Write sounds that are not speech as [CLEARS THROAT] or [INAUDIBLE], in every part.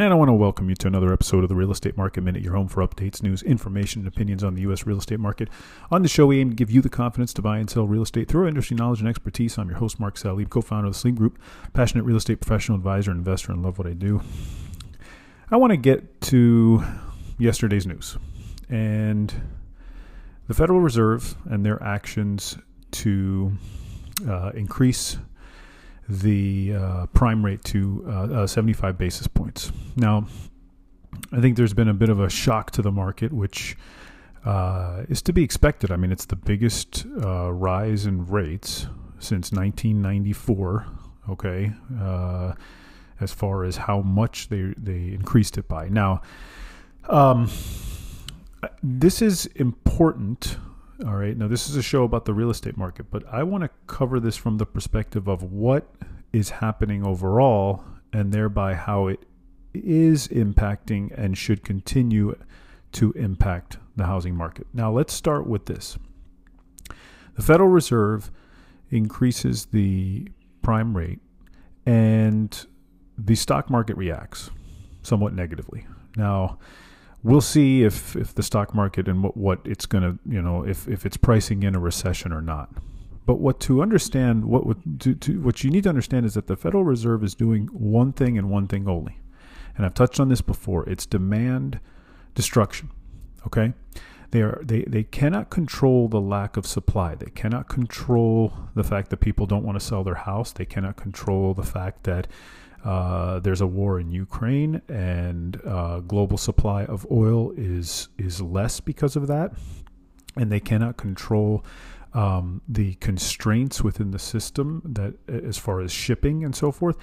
And I want to welcome you to another episode of the Real Estate Market Minute, your home for updates, news, information, and opinions on the U.S. real estate market. On the show, we aim to give you the confidence to buy and sell real estate through our industry knowledge and expertise. I'm your host, Mark Salib, co founder of the Sleep Group, passionate real estate professional, advisor, investor, and love what I do. I want to get to yesterday's news and the Federal Reserve and their actions to uh, increase the uh, prime rate to uh, uh, 75 basis points. Now, I think there's been a bit of a shock to the market, which uh, is to be expected. I mean, it's the biggest uh, rise in rates since 1994. Okay, as far as how much they they increased it by. Now, um, this is important all right. Now, this is a show about the real estate market, but I want to cover this from the perspective of what is happening overall and thereby how it is impacting and should continue to impact the housing market. Now, let's start with this the Federal Reserve increases the prime rate, and the stock market reacts somewhat negatively. Now, we'll see if if the stock market and what, what it's going to you know if if it's pricing in a recession or not. But what to understand what to, to, what you need to understand is that the Federal Reserve is doing one thing and one thing only, and I've touched on this before. It's demand destruction. Okay. They, are, they, they cannot control the lack of supply. They cannot control the fact that people don't want to sell their house. They cannot control the fact that uh, there's a war in Ukraine, and uh, global supply of oil is is less because of that, and they cannot control um, the constraints within the system that, as far as shipping and so forth,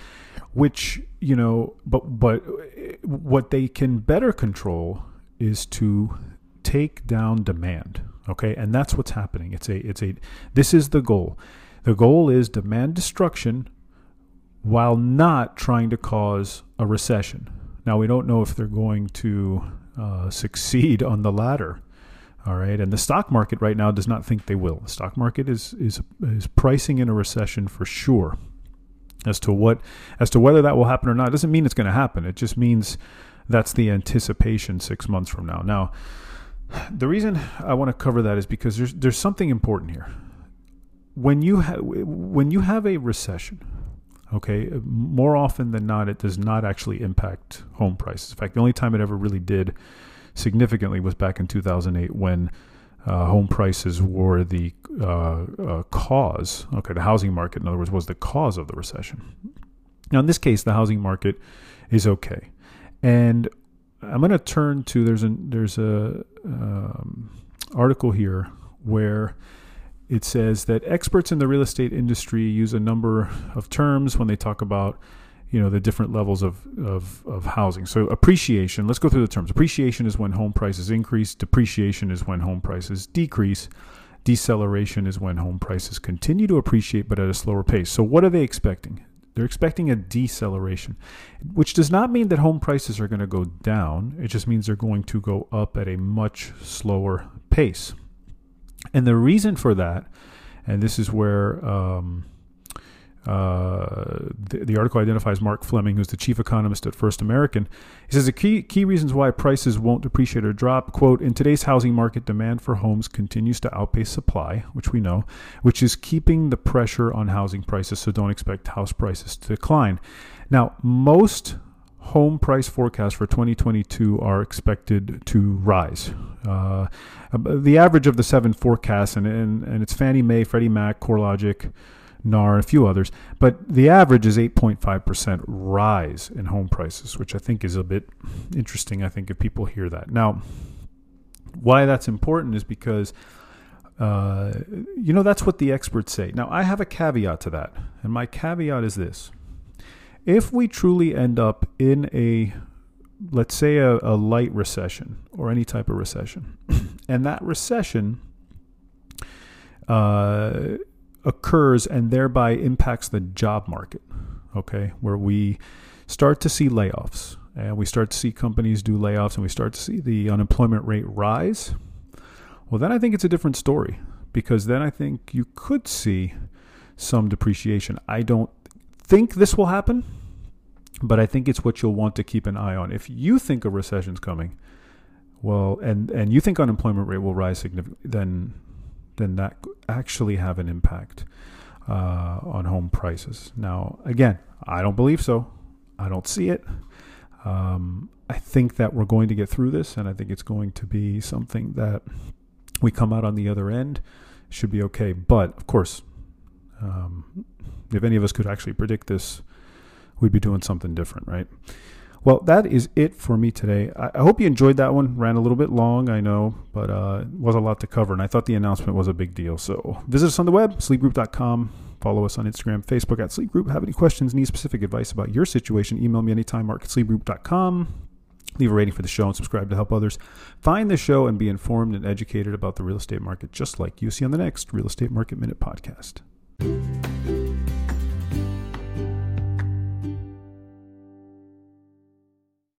which you know, but but what they can better control is to take down demand. Okay, and that's what's happening. It's a it's a this is the goal. The goal is demand destruction while not trying to cause a recession. Now, we don't know if they're going to uh, succeed on the latter. All right, and the stock market right now does not think they will. The stock market is is is pricing in a recession for sure. As to what, as to whether that will happen or not, doesn't mean it's going to happen. It just means that's the anticipation six months from now. Now, the reason I want to cover that is because there's there's something important here. When you ha- when you have a recession, Okay, more often than not, it does not actually impact home prices. In fact, the only time it ever really did significantly was back in 2008 when uh, home prices were the uh, uh, cause. Okay, the housing market, in other words, was the cause of the recession. Now, in this case, the housing market is okay, and I'm going to turn to there's a there's a um, article here where it says that experts in the real estate industry use a number of terms when they talk about you know the different levels of, of, of housing. So appreciation let's go through the terms. Appreciation is when home prices increase. Depreciation is when home prices decrease. Deceleration is when home prices continue to appreciate but at a slower pace. So what are they expecting? They're expecting a deceleration which does not mean that home prices are going to go down. It just means they're going to go up at a much slower pace and the reason for that, and this is where um, uh, the, the, article identifies Mark Fleming, who's the chief economist at First American. He says the key key reasons why prices won't depreciate or drop. Quote: In today's housing market, demand for homes continues to outpace supply, which we know, which is keeping the pressure on housing prices. So don't expect house prices to decline. Now, most home price forecasts for 2022 are expected to rise. Uh, the average of the seven forecasts, and, and, and it's Fannie Mae, Freddie Mac, CoreLogic, NAR, a few others, but the average is 8.5% rise in home prices, which I think is a bit interesting. I think if people hear that. Now, why that's important is because uh, you know that's what the experts say. Now, I have a caveat to that, and my caveat is this if we truly end up in a let's say a, a light recession or any type of recession [CLEARS THROAT] and that recession uh, occurs and thereby impacts the job market okay where we start to see layoffs and we start to see companies do layoffs and we start to see the unemployment rate rise well then i think it's a different story because then i think you could see some depreciation. I don't think this will happen but I think it's what you'll want to keep an eye on. If you think a recession's coming, well, and and you think unemployment rate will rise significantly, then then that actually have an impact uh, on home prices. Now, again, I don't believe so. I don't see it. Um, I think that we're going to get through this, and I think it's going to be something that we come out on the other end should be okay. But of course, um, if any of us could actually predict this, we'd be doing something different, right? Well, that is it for me today. I, hope you enjoyed that one. Ran a little bit long, I know, but uh, was a lot to cover, and I thought the announcement was a big deal. So visit us on the web, sleepgroup.com. Follow us on Instagram, Facebook at Sleep Group. Have any questions, need specific advice about your situation, email me anytime, mark at sleepgroup.com. Leave a rating for the show and subscribe to help others find the show and be informed and educated about the real estate market, just like you see on the next Real Estate Market Minute podcast.